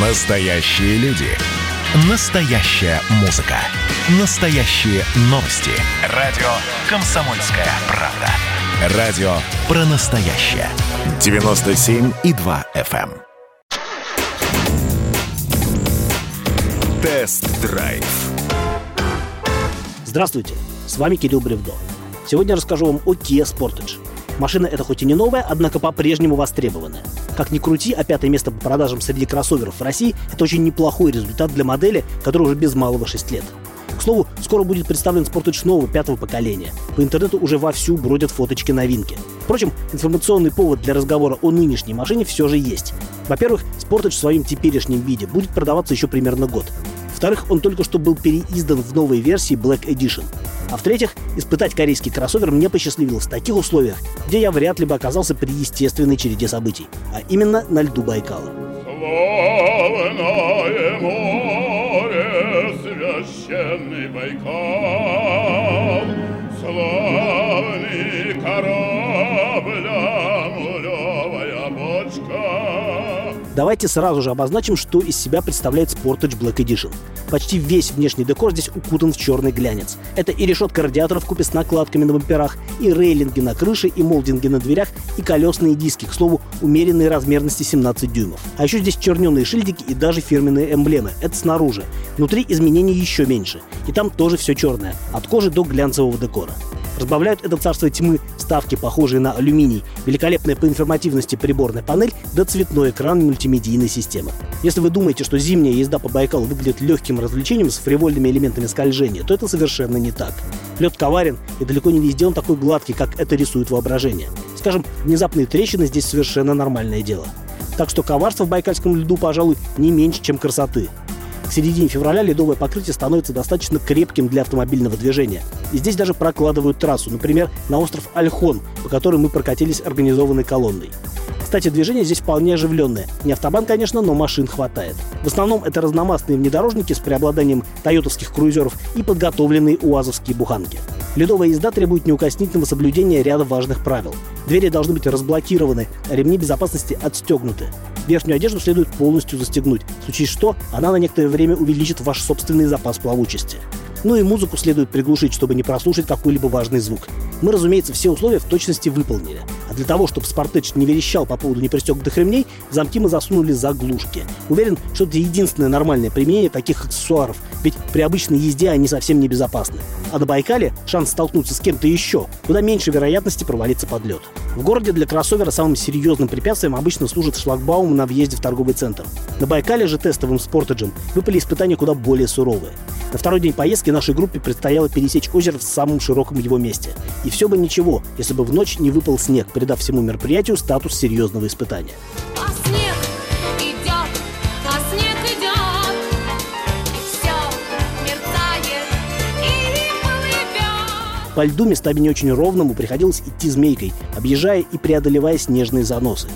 Настоящие люди. Настоящая музыка. Настоящие новости. Радио «Комсомольская правда». Радио про настоящее. 97,2 FM. эм. Тест-драйв. Здравствуйте, с вами Кирилл Бревдо. Сегодня расскажу вам о Kia Sportage. Машина эта хоть и не новая, однако по-прежнему востребованная. Как ни крути, а пятое место по продажам среди кроссоверов в России – это очень неплохой результат для модели, которая уже без малого 6 лет. К слову, скоро будет представлен Sportage нового пятого поколения. По интернету уже вовсю бродят фоточки новинки. Впрочем, информационный повод для разговора о нынешней машине все же есть. Во-первых, Sportage в своем теперешнем виде будет продаваться еще примерно год. Во-вторых, он только что был переиздан в новой версии Black Edition. А в-третьих, испытать корейский кроссовер мне посчастливилось в таких условиях, где я вряд ли бы оказался при естественной череде событий, а именно на льду Байкала. Славное море, священный Байкал, славный корабль, бочка. Давайте сразу же обозначим, что из себя представляет Sportage Black Edition. Почти весь внешний декор здесь укутан в черный глянец. Это и решетка радиаторов купе с накладками на бамперах, и рейлинги на крыше, и молдинги на дверях, и колесные диски, к слову, умеренной размерности 17 дюймов. А еще здесь черненые шильдики и даже фирменные эмблемы. Это снаружи. Внутри изменений еще меньше. И там тоже все черное, от кожи до глянцевого декора. Разбавляют это царство тьмы вставки, похожие на алюминий, великолепная по информативности приборная панель да цветной экран мультимедийной системы. Если вы думаете, что зимняя езда по Байкалу выглядит легким развлечением с фривольными элементами скольжения, то это совершенно не так. Лед коварен, и далеко не везде он такой гладкий, как это рисует воображение. Скажем, внезапные трещины здесь совершенно нормальное дело. Так что коварство в байкальском льду, пожалуй, не меньше, чем красоты. К середине февраля ледовое покрытие становится достаточно крепким для автомобильного движения. И здесь даже прокладывают трассу, например, на остров Альхон, по которой мы прокатились организованной колонной. Кстати, движение здесь вполне оживленное. Не автобан, конечно, но машин хватает. В основном это разномастные внедорожники с преобладанием тойотовских круизеров и подготовленные уазовские буханки. Ледовая езда требует неукоснительного соблюдения ряда важных правил. Двери должны быть разблокированы, а ремни безопасности отстегнуты. Верхнюю одежду следует полностью застегнуть. В случае что, она на некоторое время увеличит ваш собственный запас плавучести. Ну и музыку следует приглушить, чтобы не прослушать какой-либо важный звук. Мы, разумеется, все условия в точности выполнили. А для того, чтобы Спартеч не верещал по поводу непристегнутых ремней, в замки мы засунули заглушки. Уверен, что это единственное нормальное применение таких аксессуаров, ведь при обычной езде они совсем не безопасны. А на Байкале шанс столкнуться с кем-то еще, куда меньше вероятности провалиться под лед. В городе для кроссовера самым серьезным препятствием обычно служит шлагбаум на въезде в торговый центр. На Байкале же тестовым спортеджем выпали испытания куда более суровые. На второй день поездки нашей группе предстояло пересечь озеро в самом широком его месте. И все бы ничего, если бы в ночь не выпал снег, придав всему мероприятию статус серьезного испытания. А а. По льду местами не очень ровному приходилось идти змейкой, объезжая и преодолевая снежные заносы.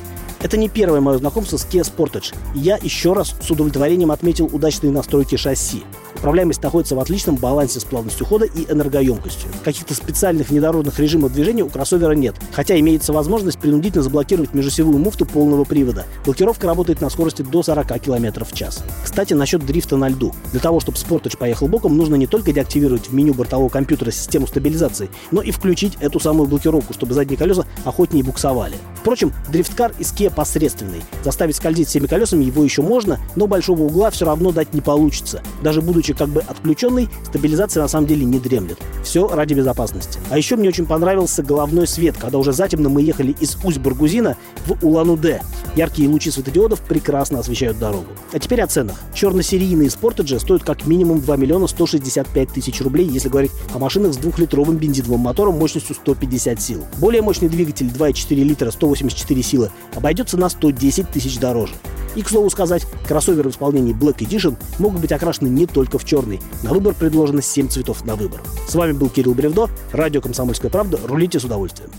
Это не первое мое знакомство с Kia Sportage, и я еще раз с удовлетворением отметил удачные настройки шасси. Управляемость находится в отличном балансе с плавностью хода и энергоемкостью. Каких-то специальных внедорожных режимов движения у кроссовера нет, хотя имеется возможность принудительно заблокировать межосевую муфту полного привода. Блокировка работает на скорости до 40 км в час. Кстати, насчет дрифта на льду. Для того, чтобы Sportage поехал боком, нужно не только деактивировать в меню бортового компьютера систему стабилизации, но и включить эту самую блокировку, чтобы задние колеса охотнее буксовали. Впрочем, дрифткар из Kia посредственный. Заставить скользить всеми колесами его еще можно, но большого угла все равно дать не получится. Даже будучи как бы отключенной, стабилизация на самом деле не дремлет. Все ради безопасности. А еще мне очень понравился головной свет, когда уже затемно мы ехали из Усть-Баргузина в Улан-Удэ. Яркие лучи светодиодов прекрасно освещают дорогу. А теперь о ценах. Черно-серийные Sportage стоят как минимум 2 миллиона 165 тысяч рублей, если говорить о машинах с двухлитровым бензиновым мотором мощностью 150 сил. Более мощный двигатель 2,4 литра 184 силы обойдется на 110 тысяч дороже. И, к слову сказать, кроссоверы в исполнении Black Edition могут быть окрашены не только в черный. На выбор предложено 7 цветов на выбор. С вами был Кирилл Бревдо, радио «Комсомольская правда». Рулите с удовольствием.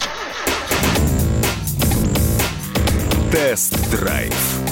Тест-драйв.